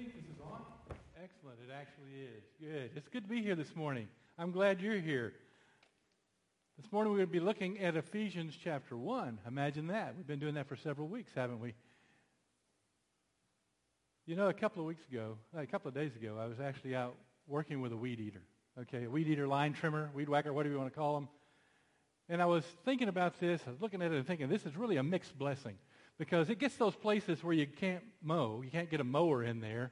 think this is on. Excellent. It actually is. Good. It's good to be here this morning. I'm glad you're here. This morning we're going to be looking at Ephesians chapter 1. Imagine that. We've been doing that for several weeks, haven't we? You know, a couple of weeks ago, a couple of days ago, I was actually out working with a weed eater. Okay, a weed eater, line trimmer, weed whacker, whatever you want to call them. And I was thinking about this. I was looking at it and thinking, this is really a mixed blessing because it gets those places where you can't mow. You can't get a mower in there.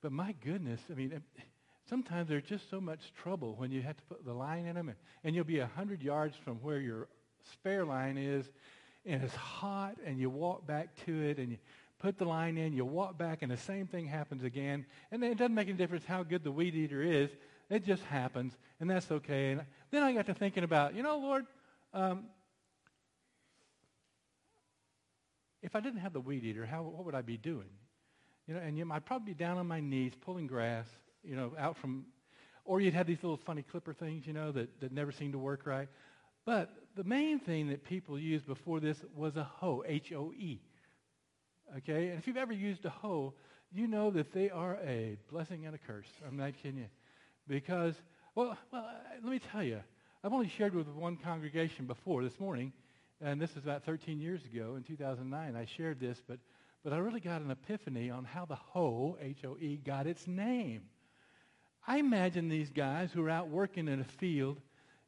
But my goodness, I mean, sometimes there's just so much trouble when you have to put the line in them, and, and you'll be 100 yards from where your spare line is, and it's hot, and you walk back to it, and you put the line in, you walk back, and the same thing happens again. And it doesn't make any difference how good the weed eater is. It just happens, and that's okay. And then I got to thinking about, you know, Lord, um, if I didn't have the weed eater, how, what would I be doing? You know, and you, I'd probably be down on my knees pulling grass, you know, out from, or you'd have these little funny clipper things, you know, that, that never seem to work right. But the main thing that people used before this was a hoe, H-O-E. Okay? And if you've ever used a hoe, you know that they are a blessing and a curse. I'm not kidding you. Because, well, well, let me tell you, I've only shared with one congregation before this morning, and this was about 13 years ago in 2009. I shared this, but but I really got an epiphany on how the hoe, H-O-E, got its name. I imagine these guys who are out working in a field,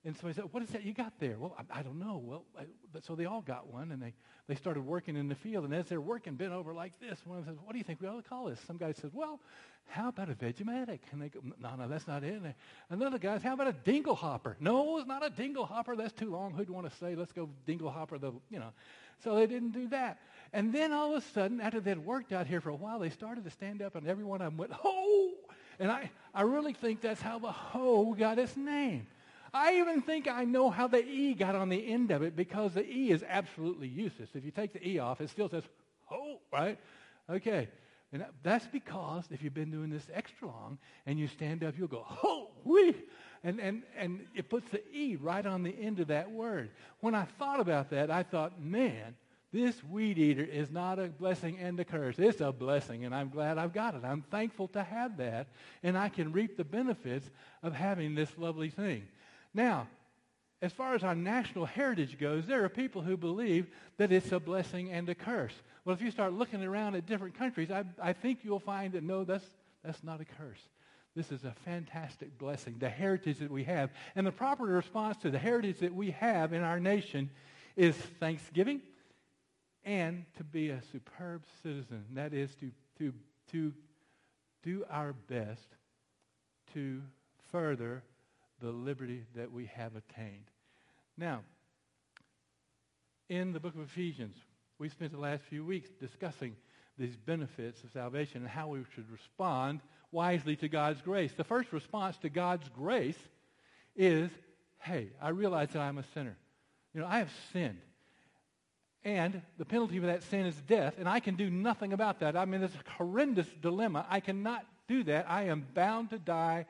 and somebody said, what is that you got there? Well, I, I don't know. Well, I, but so they all got one, and they, they started working in the field. And as they're working, bent over like this, one of them says, what do you think we ought to call this? Some guy says, well, how about a Vegematic? And they go, no, no, that's not it. And another guy, says, how about a dingle hopper? No, it's not a dingle hopper. That's too long. Who'd want to say, let's go dingle hopper the, you know. So they didn't do that. And then all of a sudden, after they'd worked out here for a while, they started to stand up, and every one of them went, ho! And I, I really think that's how the hoe got its name. I even think I know how the E got on the end of it because the E is absolutely useless. If you take the E off, it still says ho, right? Okay. And that's because if you've been doing this extra long and you stand up, you'll go, ho, wee. And, and, and it puts the E right on the end of that word. When I thought about that, I thought, man, this weed eater is not a blessing and a curse. It's a blessing, and I'm glad I've got it. I'm thankful to have that, and I can reap the benefits of having this lovely thing. Now, as far as our national heritage goes, there are people who believe that it's a blessing and a curse. Well, if you start looking around at different countries, I, I think you'll find that no, that's, that's not a curse. This is a fantastic blessing, the heritage that we have. And the proper response to the heritage that we have in our nation is thanksgiving and to be a superb citizen. That is to, to, to do our best to further the liberty that we have attained. Now, in the book of Ephesians, we spent the last few weeks discussing these benefits of salvation and how we should respond wisely to God's grace. The first response to God's grace is, hey, I realize that I'm a sinner. You know, I have sinned. And the penalty for that sin is death, and I can do nothing about that. I'm in this horrendous dilemma. I cannot do that. I am bound to die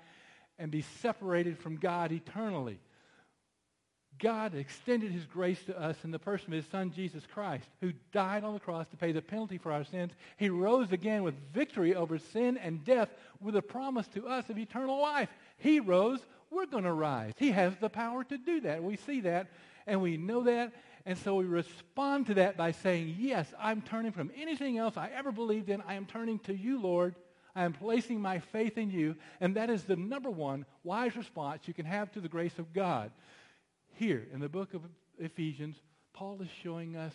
and be separated from God eternally. God extended his grace to us in the person of his son Jesus Christ, who died on the cross to pay the penalty for our sins. He rose again with victory over sin and death with a promise to us of eternal life. He rose, we're going to rise. He has the power to do that. We see that and we know that. And so we respond to that by saying, yes, I'm turning from anything else I ever believed in. I am turning to you, Lord. I am placing my faith in you. And that is the number one wise response you can have to the grace of God. Here in the book of Ephesians, Paul is showing us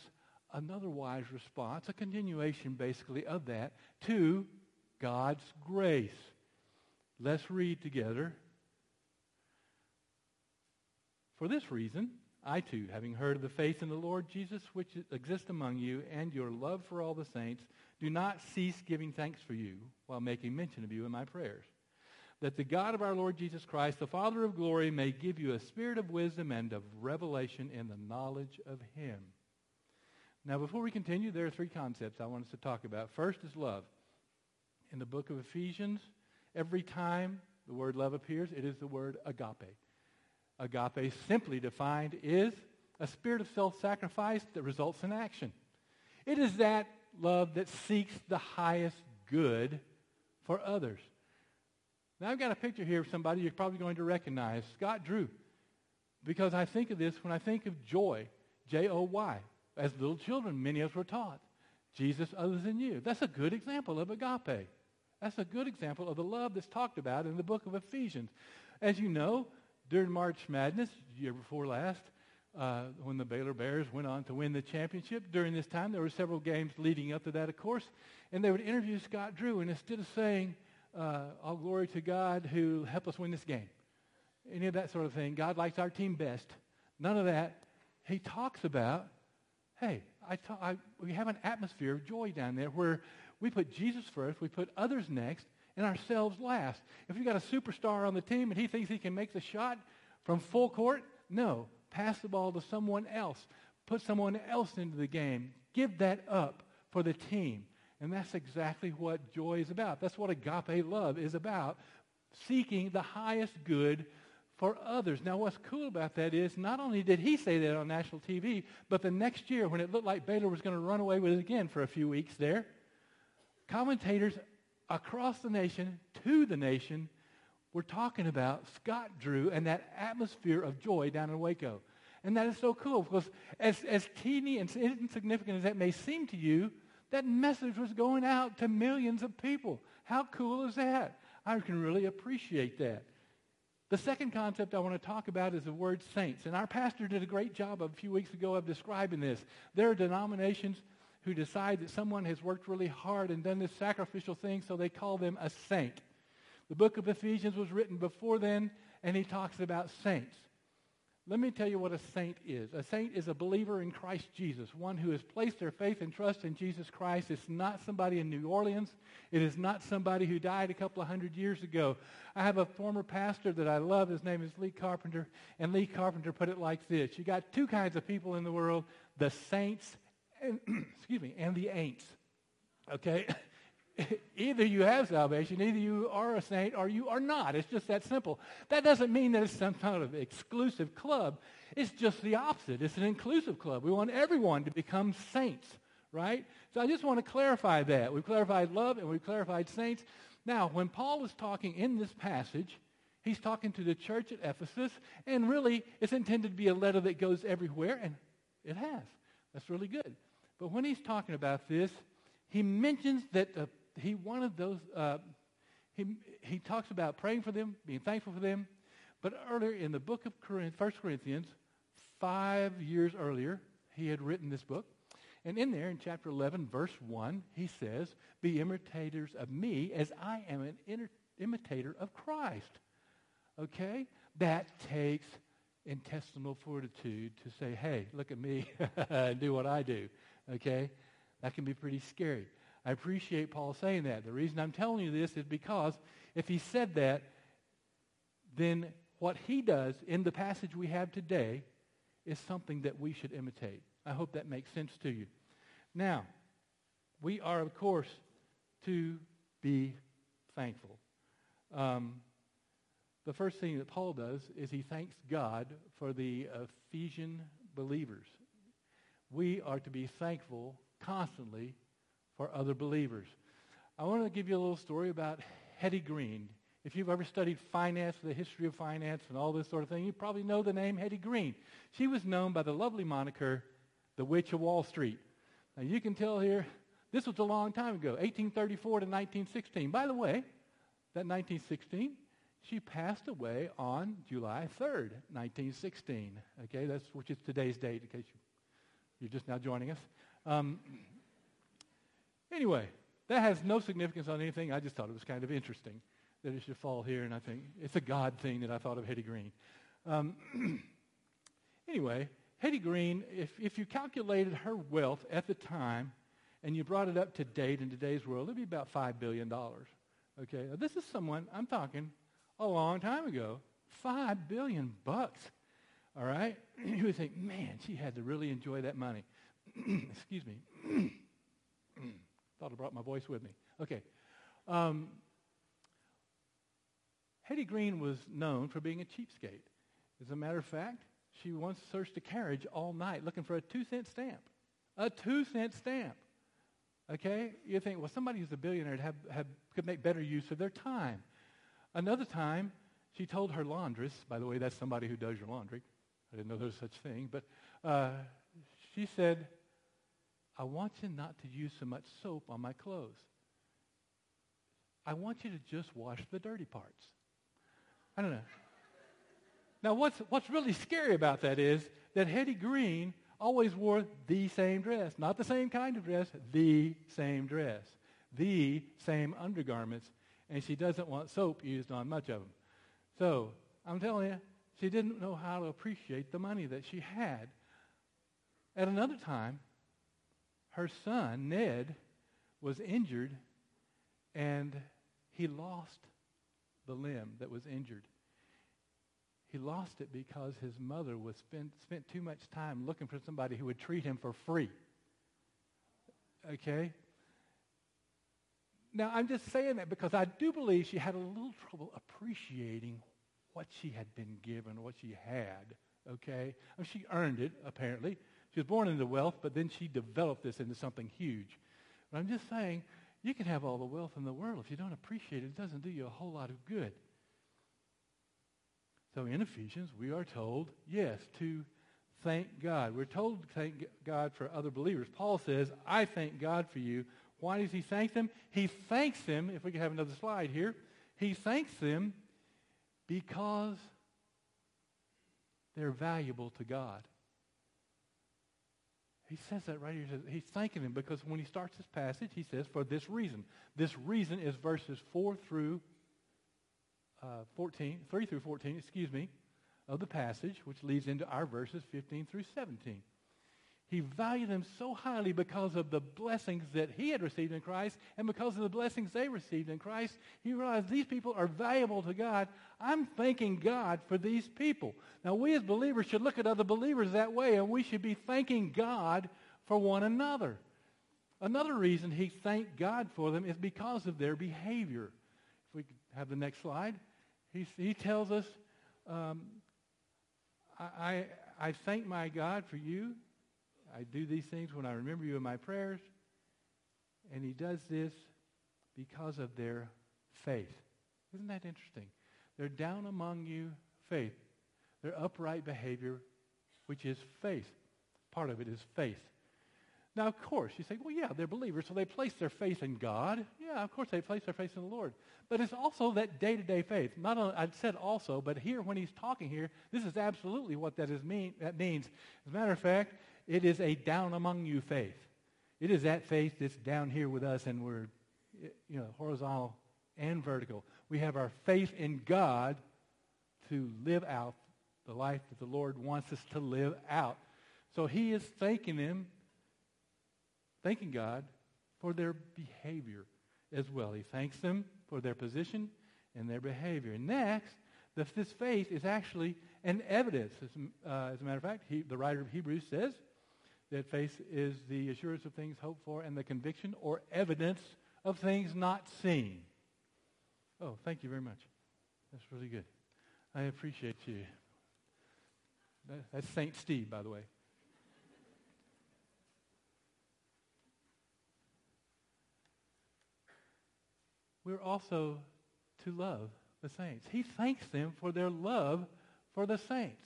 another wise response, a continuation basically of that, to God's grace. Let's read together. For this reason, I too, having heard of the faith in the Lord Jesus which exists among you and your love for all the saints, do not cease giving thanks for you while making mention of you in my prayers. That the God of our Lord Jesus Christ, the Father of glory, may give you a spirit of wisdom and of revelation in the knowledge of him. Now, before we continue, there are three concepts I want us to talk about. First is love. In the book of Ephesians, every time the word love appears, it is the word agape. Agape, simply defined, is a spirit of self-sacrifice that results in action. It is that love that seeks the highest good for others. Now, I've got a picture here of somebody you're probably going to recognize, Scott Drew, because I think of this when I think of joy, J-O-Y. As little children, many of us were taught, Jesus other than you. That's a good example of agape. That's a good example of the love that's talked about in the book of Ephesians. As you know, during March Madness, year before last, uh, when the Baylor Bears went on to win the championship. During this time, there were several games leading up to that, of course, and they would interview Scott Drew, and instead of saying, uh, all glory to God who helped us win this game, any of that sort of thing, God likes our team best, none of that. He talks about, hey, I ta- I, we have an atmosphere of joy down there where we put Jesus first, we put others next, and ourselves last. If you've got a superstar on the team and he thinks he can make the shot from full court, no, pass the ball to someone else. Put someone else into the game. Give that up for the team. And that's exactly what joy is about. That's what agape love is about. Seeking the highest good for others. Now, what's cool about that is not only did he say that on national TV, but the next year when it looked like Baylor was going to run away with it again for a few weeks there, commentators across the nation, to the nation, we're talking about Scott Drew and that atmosphere of joy down in Waco. And that is so cool because as, as teeny and insignificant as that may seem to you, that message was going out to millions of people. How cool is that? I can really appreciate that. The second concept I want to talk about is the word saints. And our pastor did a great job a few weeks ago of describing this. There are denominations who decide that someone has worked really hard and done this sacrificial thing, so they call them a saint. The book of Ephesians was written before then, and he talks about saints. Let me tell you what a saint is. A saint is a believer in Christ Jesus, one who has placed their faith and trust in Jesus Christ. It's not somebody in New Orleans. It is not somebody who died a couple of hundred years ago. I have a former pastor that I love. His name is Lee Carpenter. And Lee Carpenter put it like this. You got two kinds of people in the world, the saints and, excuse me, and the ain'ts. Okay? either you have salvation, either you are a saint or you are not. It's just that simple. That doesn't mean that it's some kind of exclusive club. It's just the opposite. It's an inclusive club. We want everyone to become saints, right? So I just want to clarify that. We've clarified love and we've clarified saints. Now, when Paul is talking in this passage, he's talking to the church at Ephesus, and really it's intended to be a letter that goes everywhere, and it has. That's really good. But when he's talking about this, he mentions that the he wanted those, uh, he, he talks about praying for them, being thankful for them. But earlier in the book of Corinth, 1 Corinthians, five years earlier, he had written this book. And in there, in chapter 11, verse 1, he says, Be imitators of me as I am an inter- imitator of Christ. Okay? That takes intestinal fortitude to say, hey, look at me and do what I do. Okay? That can be pretty scary. I appreciate Paul saying that. The reason I'm telling you this is because if he said that, then what he does in the passage we have today is something that we should imitate. I hope that makes sense to you. Now, we are, of course, to be thankful. Um, the first thing that Paul does is he thanks God for the Ephesian believers. We are to be thankful constantly for other believers. I want to give you a little story about Hetty Green. If you've ever studied finance, the history of finance, and all this sort of thing, you probably know the name Hetty Green. She was known by the lovely moniker, the Witch of Wall Street. Now, you can tell here, this was a long time ago, 1834 to 1916. By the way, that 1916, she passed away on July 3rd, 1916. Okay, that's which is today's date, in case you, you're just now joining us. Um, Anyway, that has no significance on anything. I just thought it was kind of interesting that it should fall here, and I think it's a God thing that I thought of Hetty Green. Um, anyway, Hetty Green, if, if you calculated her wealth at the time and you brought it up to date in today's world, it'd be about $5 billion. Okay, now, this is someone, I'm talking a long time ago, 5 billion bucks. All right? You would think, man, she had to really enjoy that money. Excuse me. Thought I brought my voice with me. Okay. Um, Hetty Green was known for being a cheapskate. As a matter of fact, she once searched a carriage all night looking for a two cent stamp. A two cent stamp. Okay? You think, well, somebody who's a billionaire have, have, could make better use of their time. Another time, she told her laundress, by the way, that's somebody who does your laundry. I didn't know there was such a thing. But uh, she said, I want you not to use so much soap on my clothes. I want you to just wash the dirty parts. I don't know. Now, what's, what's really scary about that is that Hetty Green always wore the same dress. Not the same kind of dress, the same dress. The same undergarments. And she doesn't want soap used on much of them. So, I'm telling you, she didn't know how to appreciate the money that she had. At another time, her son, Ned, was injured and he lost the limb that was injured. He lost it because his mother was spent, spent too much time looking for somebody who would treat him for free. Okay? Now, I'm just saying that because I do believe she had a little trouble appreciating what she had been given, what she had. Okay? I mean, she earned it, apparently. She was born into wealth, but then she developed this into something huge. But I'm just saying, you can have all the wealth in the world. If you don't appreciate it, it doesn't do you a whole lot of good. So in Ephesians, we are told, yes, to thank God. We're told to thank God for other believers. Paul says, I thank God for you. Why does he thank them? He thanks them, if we could have another slide here, he thanks them because they're valuable to God. He says that right here. He's thanking him because when he starts this passage, he says, for this reason. This reason is verses 4 through uh, 14, 3 through 14, excuse me, of the passage, which leads into our verses 15 through 17. He valued them so highly because of the blessings that he had received in Christ and because of the blessings they received in Christ. He realized these people are valuable to God. I'm thanking God for these people. Now, we as believers should look at other believers that way, and we should be thanking God for one another. Another reason he thanked God for them is because of their behavior. If we have the next slide. He, he tells us, um, I, I, I thank my God for you. I do these things when I remember you in my prayers. And he does this because of their faith. Isn't that interesting? They're down among you faith. Their upright behavior, which is faith. Part of it is faith. Now, of course, you say, well, yeah, they're believers, so they place their faith in God. Yeah, of course, they place their faith in the Lord. But it's also that day-to-day faith. Not only, I said also, but here, when he's talking here, this is absolutely what that, is mean, that means. As a matter of fact, it is a down among you faith. It is that faith that's down here with us, and we're, you know, horizontal and vertical. We have our faith in God to live out the life that the Lord wants us to live out. So he is thanking them thanking God for their behavior as well. He thanks them for their position and their behavior. Next, this faith is actually an evidence. As, uh, as a matter of fact, he, the writer of Hebrews says that faith is the assurance of things hoped for and the conviction or evidence of things not seen. Oh, thank you very much. That's really good. I appreciate you. That's St. Steve, by the way. we're also to love the saints. He thanks them for their love for the saints.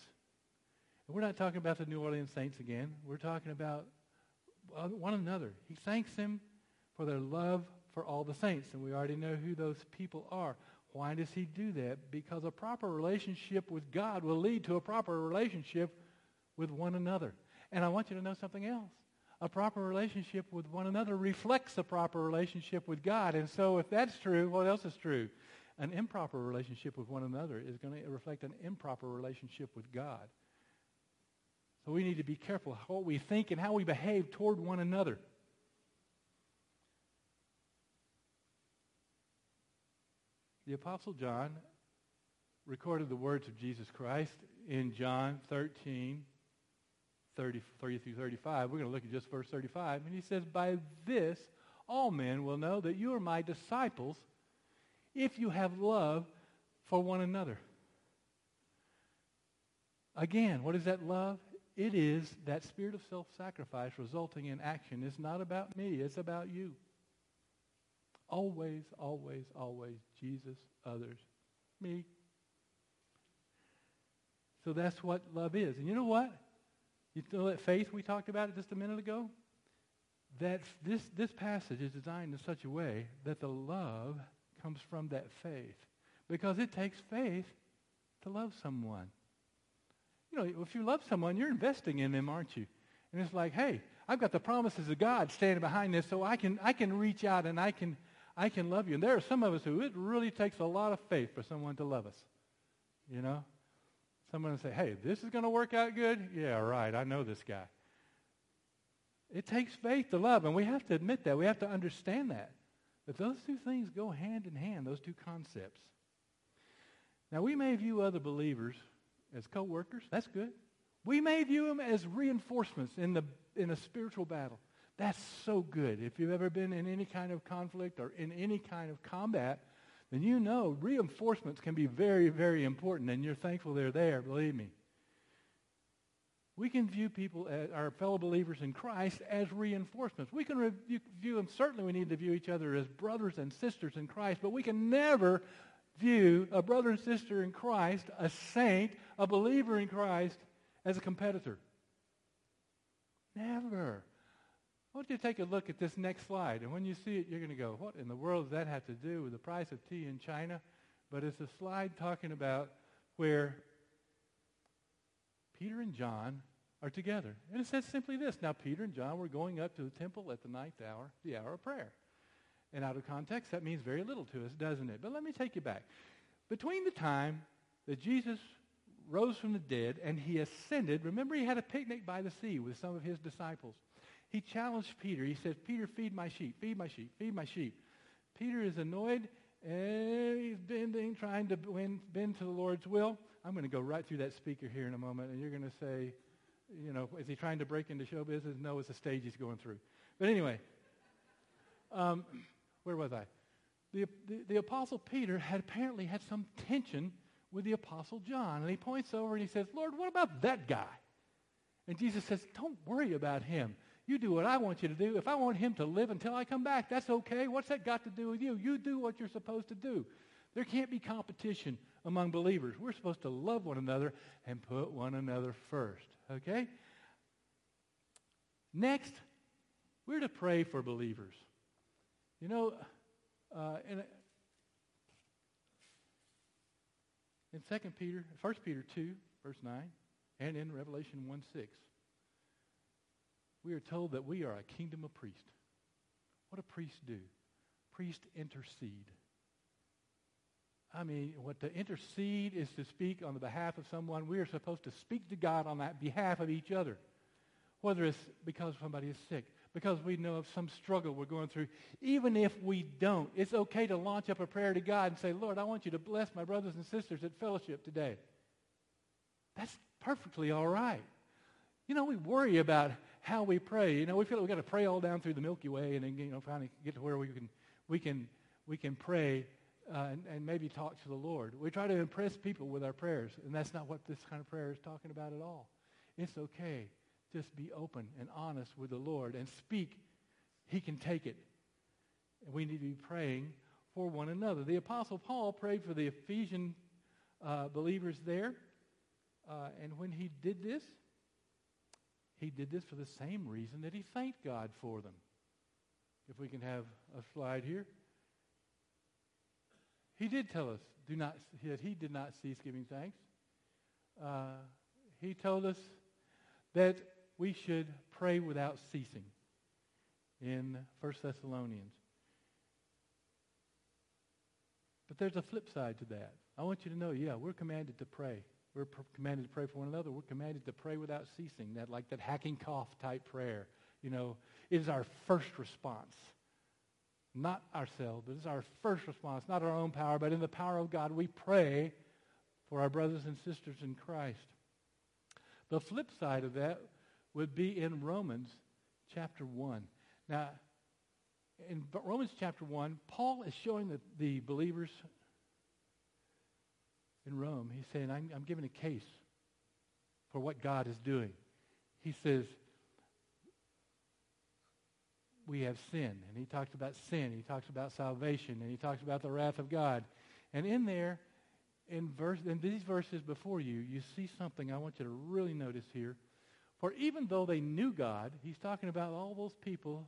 And we're not talking about the New Orleans saints again. We're talking about one another. He thanks them for their love for all the saints. And we already know who those people are. Why does he do that? Because a proper relationship with God will lead to a proper relationship with one another. And I want you to know something else a proper relationship with one another reflects a proper relationship with God. And so if that's true, what else is true? An improper relationship with one another is going to reflect an improper relationship with God. So we need to be careful what we think and how we behave toward one another. The Apostle John recorded the words of Jesus Christ in John 13, 30, 30 through 35. We're going to look at just verse 35. And he says, By this all men will know that you are my disciples if you have love for one another. Again, what is that love? It is that spirit of self-sacrifice resulting in action. It's not about me. It's about you. Always, always, always Jesus, others, me. So that's what love is. And you know what? You know that faith we talked about it just a minute ago? That this, this passage is designed in such a way that the love comes from that faith. Because it takes faith to love someone. You know, if you love someone, you're investing in them, aren't you? And it's like, hey, I've got the promises of God standing behind this, so I can, I can reach out and I can, I can love you. And there are some of us who it really takes a lot of faith for someone to love us. You know? Someone will say, hey, this is going to work out good? Yeah, right. I know this guy. It takes faith to love, and we have to admit that. We have to understand that. That those two things go hand in hand, those two concepts. Now, we may view other believers as co-workers. That's good. We may view them as reinforcements in, the, in a spiritual battle. That's so good. If you've ever been in any kind of conflict or in any kind of combat, then you know reinforcements can be very, very important, and you're thankful they're there, believe me. We can view people, as, our fellow believers in Christ, as reinforcements. We can re- view them, certainly we need to view each other as brothers and sisters in Christ, but we can never view a brother and sister in Christ, a saint, a believer in Christ, as a competitor. Never. I want you to take a look at this next slide. And when you see it, you're going to go, what in the world does that have to do with the price of tea in China? But it's a slide talking about where Peter and John are together. And it says simply this. Now, Peter and John were going up to the temple at the ninth hour, the hour of prayer. And out of context, that means very little to us, doesn't it? But let me take you back. Between the time that Jesus rose from the dead and he ascended, remember he had a picnic by the sea with some of his disciples. He challenged Peter. He says, Peter, feed my sheep, feed my sheep, feed my sheep. Peter is annoyed and he's bending, trying to bend to the Lord's will. I'm going to go right through that speaker here in a moment, and you're going to say, you know, is he trying to break into show business? No, it's a stage he's going through. But anyway, um, where was I? The, the, the, Apostle Peter had apparently had some tension with the Apostle John. And he points over and he says, Lord, what about that guy? And Jesus says, don't worry about him. You do what I want you to do. If I want him to live until I come back, that's okay. What's that got to do with you? You do what you're supposed to do. There can't be competition among believers. We're supposed to love one another and put one another first. Okay? Next, we're to pray for believers. You know, uh, in, in 2 Peter, 1 Peter 2, verse 9, and in Revelation 1 6, we are told that we are a kingdom of priests. What do priests do? Priests intercede. I mean, what to intercede is to speak on the behalf of someone. We are supposed to speak to God on that behalf of each other. Whether it's because somebody is sick, because we know of some struggle we're going through. Even if we don't, it's okay to launch up a prayer to God and say, Lord, I want you to bless my brothers and sisters at fellowship today. That's perfectly all right. You know, we worry about how we pray. You know, we feel like we've got to pray all down through the Milky Way and then, you know, finally get to where we can, we can, we can pray uh, and, and maybe talk to the Lord. We try to impress people with our prayers, and that's not what this kind of prayer is talking about at all. It's okay just be open and honest with the Lord and speak, he can take it. And we need to be praying for one another. The Apostle Paul prayed for the Ephesian uh, believers there. Uh, and when he did this, he did this for the same reason that he thanked God for them. If we can have a slide here. He did tell us do not, that he did not cease giving thanks. Uh, he told us that we should pray without ceasing in 1 Thessalonians. But there's a flip side to that. I want you to know, yeah, we're commanded to pray. We're pr- commanded to pray for one another. We're commanded to pray without ceasing. That like that hacking cough type prayer. You know, it is our first response. Not ourselves, but it's our first response, not our own power, but in the power of God, we pray for our brothers and sisters in Christ. The flip side of that would be in Romans chapter 1. Now, in Romans chapter 1, Paul is showing the, the believers in Rome, he's saying, I'm, I'm giving a case for what God is doing. he says, we have sin. And he talks about sin. He talks about salvation. And he talks about the wrath of God. And in there, in, verse, in these verses before you, you see something I want you to really notice here. For even though they knew God, he's talking about all those people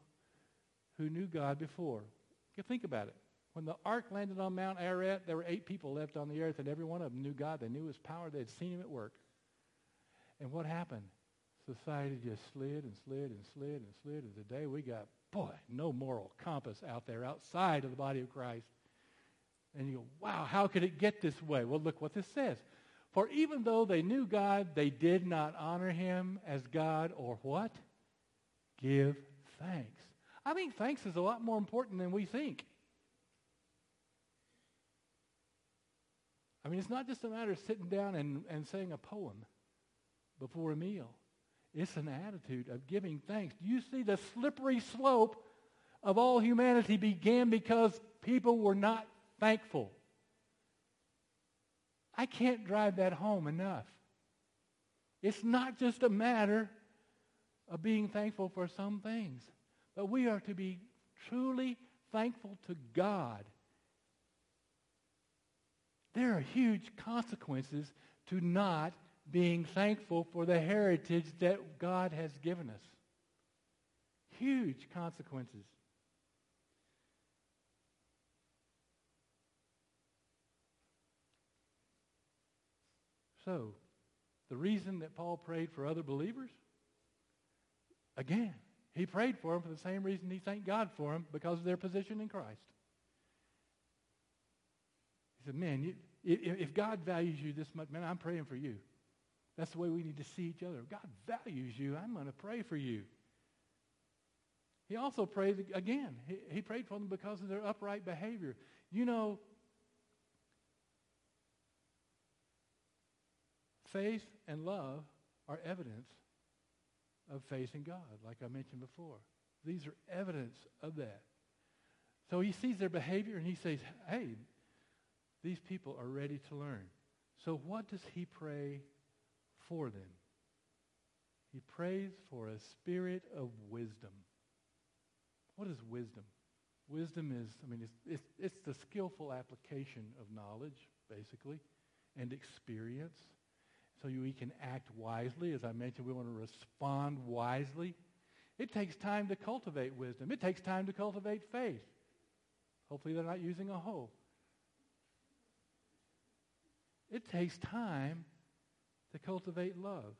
who knew God before. You think about it. When the ark landed on Mount Ararat, there were eight people left on the earth, and every one of them knew God. They knew his power. They had seen him at work. And what happened? Society just slid and slid and slid and slid. And today we got, boy, no moral compass out there outside of the body of Christ. And you go, wow, how could it get this way? Well, look what this says. For even though they knew God, they did not honor him as God or what? Give thanks. I think thanks is a lot more important than we think. I mean, it's not just a matter of sitting down and, and saying a poem before a meal. It's an attitude of giving thanks. Do you see the slippery slope of all humanity began because people were not thankful? I can't drive that home enough. It's not just a matter of being thankful for some things, but we are to be truly thankful to God. There are huge consequences to not being thankful for the heritage that God has given us. Huge consequences. So, the reason that Paul prayed for other believers, again, he prayed for them for the same reason he thanked God for them, because of their position in Christ. He said, man, you, if God values you this much, man, I'm praying for you. That's the way we need to see each other. God values you. I'm going to pray for you. He also prayed again. He, he prayed for them because of their upright behavior. You know, faith and love are evidence of faith in God, like I mentioned before. These are evidence of that. So he sees their behavior and he says, hey, these people are ready to learn. So what does he pray for them. He prays for a spirit of wisdom. What is wisdom? Wisdom is, I mean, it's, it's, it's the skillful application of knowledge, basically, and experience. So we can act wisely. As I mentioned, we want to respond wisely. It takes time to cultivate wisdom. It takes time to cultivate faith. Hopefully they're not using a hoe. It takes time to cultivate love.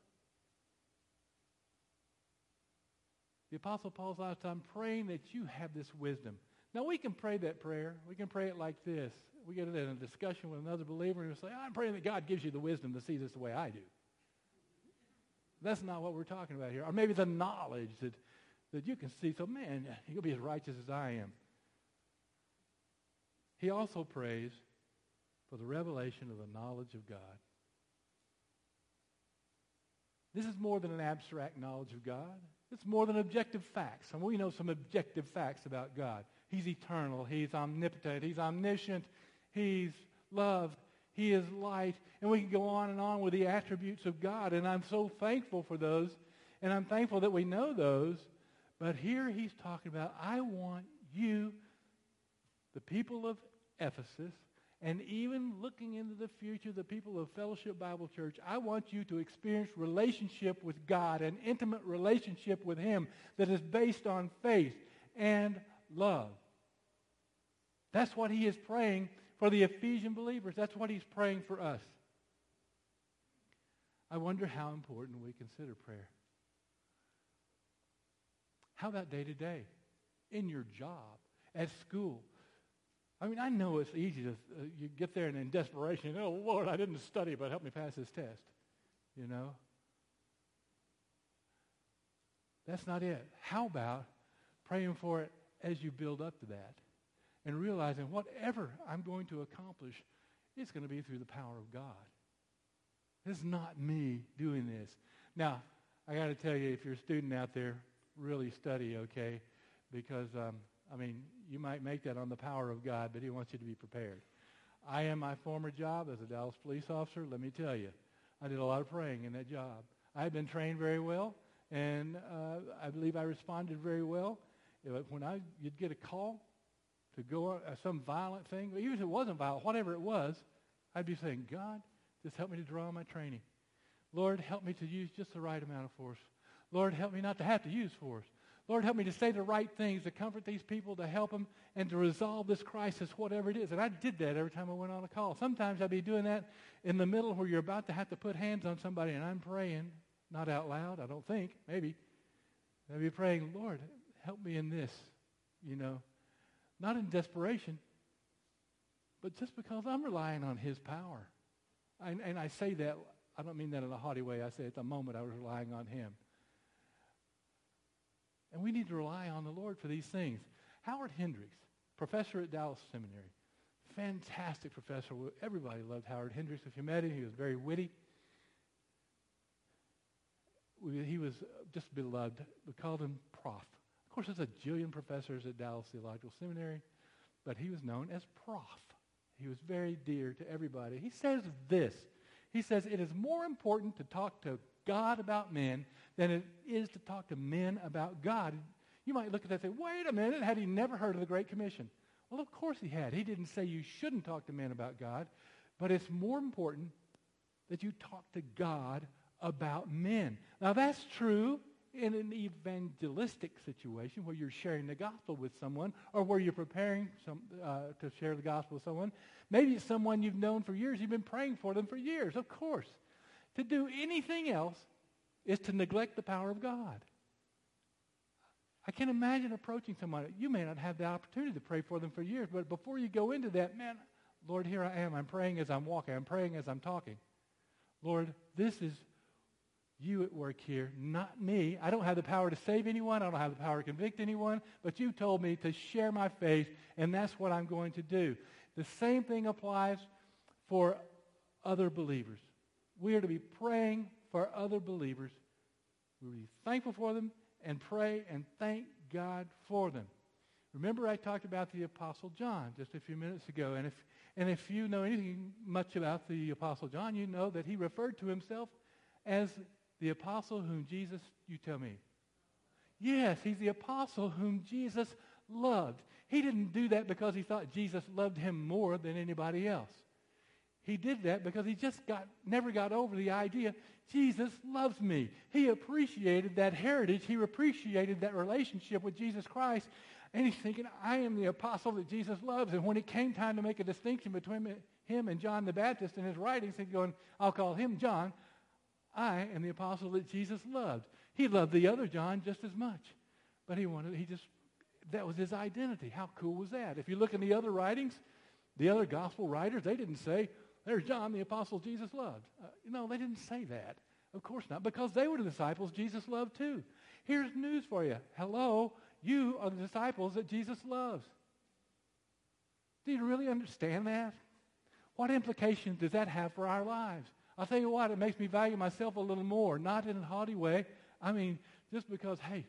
The Apostle Paul's out of time praying that you have this wisdom. Now, we can pray that prayer. We can pray it like this. We get it in a discussion with another believer and we say, I'm praying that God gives you the wisdom to see this the way I do. That's not what we're talking about here. Or maybe the knowledge that, that you can see. So, man, you'll be as righteous as I am. He also prays for the revelation of the knowledge of God. This is more than an abstract knowledge of God. It's more than objective facts. And we know some objective facts about God. He's eternal. He's omnipotent. He's omniscient. He's love. He is light. And we can go on and on with the attributes of God. And I'm so thankful for those. And I'm thankful that we know those. But here he's talking about, I want you, the people of Ephesus, and even looking into the future, the people of Fellowship Bible Church, I want you to experience relationship with God, an intimate relationship with Him that is based on faith and love. That's what he is praying for the Ephesian believers. That's what he's praying for us. I wonder how important we consider prayer. How about day to day? In your job, at school, I mean, I know it's easy to, uh, you get there and in desperation, oh, Lord, I didn't study, but help me pass this test. You know? That's not it. How about praying for it as you build up to that and realizing whatever I'm going to accomplish, it's going to be through the power of God. It's not me doing this. Now, I got to tell you, if you're a student out there, really study, okay? Because, um, I mean, you might make that on the power of God, but he wants you to be prepared. I am my former job as a Dallas police officer. Let me tell you, I did a lot of praying in that job. I had been trained very well, and uh, I believe I responded very well. When I, you'd get a call to go uh, some violent thing, even if it wasn't violent, whatever it was, I'd be saying, God, just help me to draw on my training. Lord, help me to use just the right amount of force. Lord, help me not to have to use force. Lord, help me to say the right things, to comfort these people, to help them, and to resolve this crisis, whatever it is. And I did that every time I went on a call. Sometimes I'd be doing that in the middle where you're about to have to put hands on somebody, and I'm praying, not out loud, I don't think, maybe. I'd be praying, Lord, help me in this, you know. Not in desperation, but just because I'm relying on his power. And, and I say that, I don't mean that in a haughty way. I say at the moment I was relying on him. And we need to rely on the Lord for these things. Howard Hendricks, professor at Dallas Seminary, fantastic professor. Everybody loved Howard Hendricks. If you met him, he was very witty. He was just beloved. We called him Prof. Course, there's a jillion professors at Dallas Theological Seminary, but he was known as Prof. He was very dear to everybody. He says this. He says, it is more important to talk to God about men than it is to talk to men about God. You might look at that and say, wait a minute, had he never heard of the Great Commission? Well, of course he had. He didn't say you shouldn't talk to men about God, but it's more important that you talk to God about men. Now, that's true in an evangelistic situation where you're sharing the gospel with someone or where you're preparing some, uh, to share the gospel with someone. Maybe it's someone you've known for years. You've been praying for them for years, of course. To do anything else is to neglect the power of God. I can't imagine approaching someone. You may not have the opportunity to pray for them for years, but before you go into that, man, Lord, here I am. I'm praying as I'm walking. I'm praying as I'm talking. Lord, this is you at work here, not me. I don't have the power to save anyone. I don't have the power to convict anyone, but you told me to share my faith, and that's what I'm going to do. The same thing applies for other believers. We are to be praying for other believers. We're to be thankful for them and pray and thank God for them. Remember I talked about the Apostle John just a few minutes ago. And if, and if you know anything much about the Apostle John, you know that he referred to himself as the apostle whom Jesus, you tell me. Yes, he's the apostle whom Jesus loved. He didn't do that because he thought Jesus loved him more than anybody else. He did that because he just got never got over the idea Jesus loves me. He appreciated that heritage. He appreciated that relationship with Jesus Christ. And he's thinking, I am the apostle that Jesus loves. And when it came time to make a distinction between him and John the Baptist in his writings, he's going, I'll call him John. I am the apostle that Jesus loved. He loved the other John just as much. But he wanted, he just, that was his identity. How cool was that? If you look in the other writings, the other gospel writers, they didn't say, there's John, the apostle Jesus loved. Uh, no, they didn't say that. Of course not, because they were the disciples Jesus loved too. Here's news for you. Hello, you are the disciples that Jesus loves. Do you really understand that? What implications does that have for our lives? I'll tell you what, it makes me value myself a little more, not in a haughty way. I mean, just because, hey,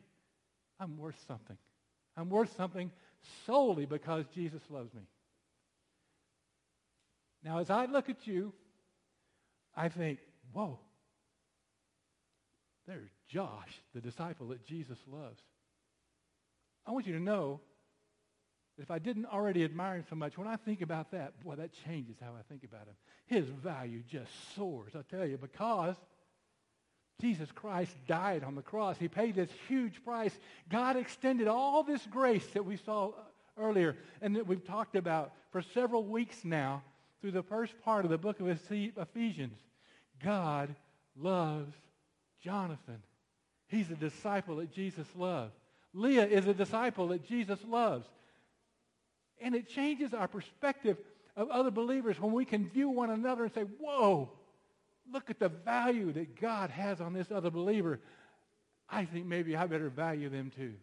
I'm worth something. I'm worth something solely because Jesus loves me. Now, as I look at you, I think, whoa, there's Josh, the disciple that Jesus loves. I want you to know if I didn't already admire him so much, when I think about that, boy, that changes how I think about him. His value just soars, I tell you, because Jesus Christ died on the cross. He paid this huge price. God extended all this grace that we saw uh, earlier and that we've talked about for several weeks now through the first part of the book of Ephesians. God loves Jonathan. He's a disciple that Jesus loved. Leah is a disciple that Jesus loves. And it changes our perspective of other believers when we can view one another and say, whoa, look at the value that God has on this other believer. I think maybe I better value them too.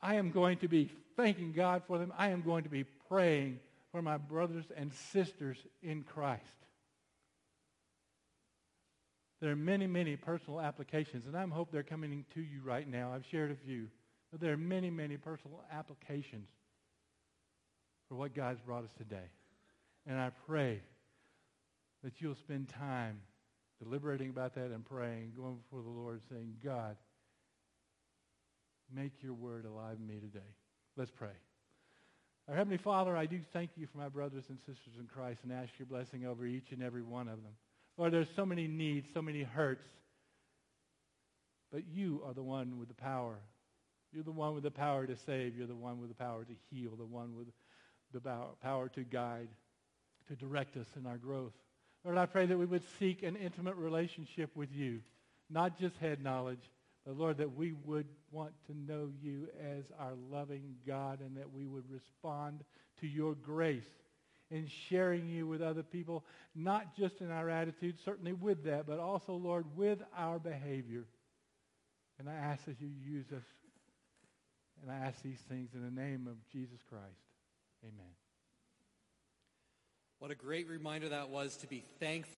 I am going to be thanking God for them. I am going to be praying for my brothers and sisters in Christ. There are many, many personal applications, and I hope they're coming to you right now. I've shared a few. But there are many, many personal applications for what God's brought us today. And I pray that you'll spend time deliberating about that and praying, going before the Lord, saying, God, make your word alive in me today. Let's pray. Our Heavenly Father, I do thank you for my brothers and sisters in Christ and ask your blessing over each and every one of them. Lord, there's so many needs, so many hurts, but you are the one with the power. You're the one with the power to save. You're the one with the power to heal, the one with the power to guide, to direct us in our growth. Lord, I pray that we would seek an intimate relationship with you, not just head knowledge, but Lord, that we would want to know you as our loving God and that we would respond to your grace in sharing you with other people, not just in our attitude, certainly with that, but also, Lord, with our behavior. And I ask that you use us. And I ask these things in the name of Jesus Christ. Amen. What a great reminder that was to be thankful.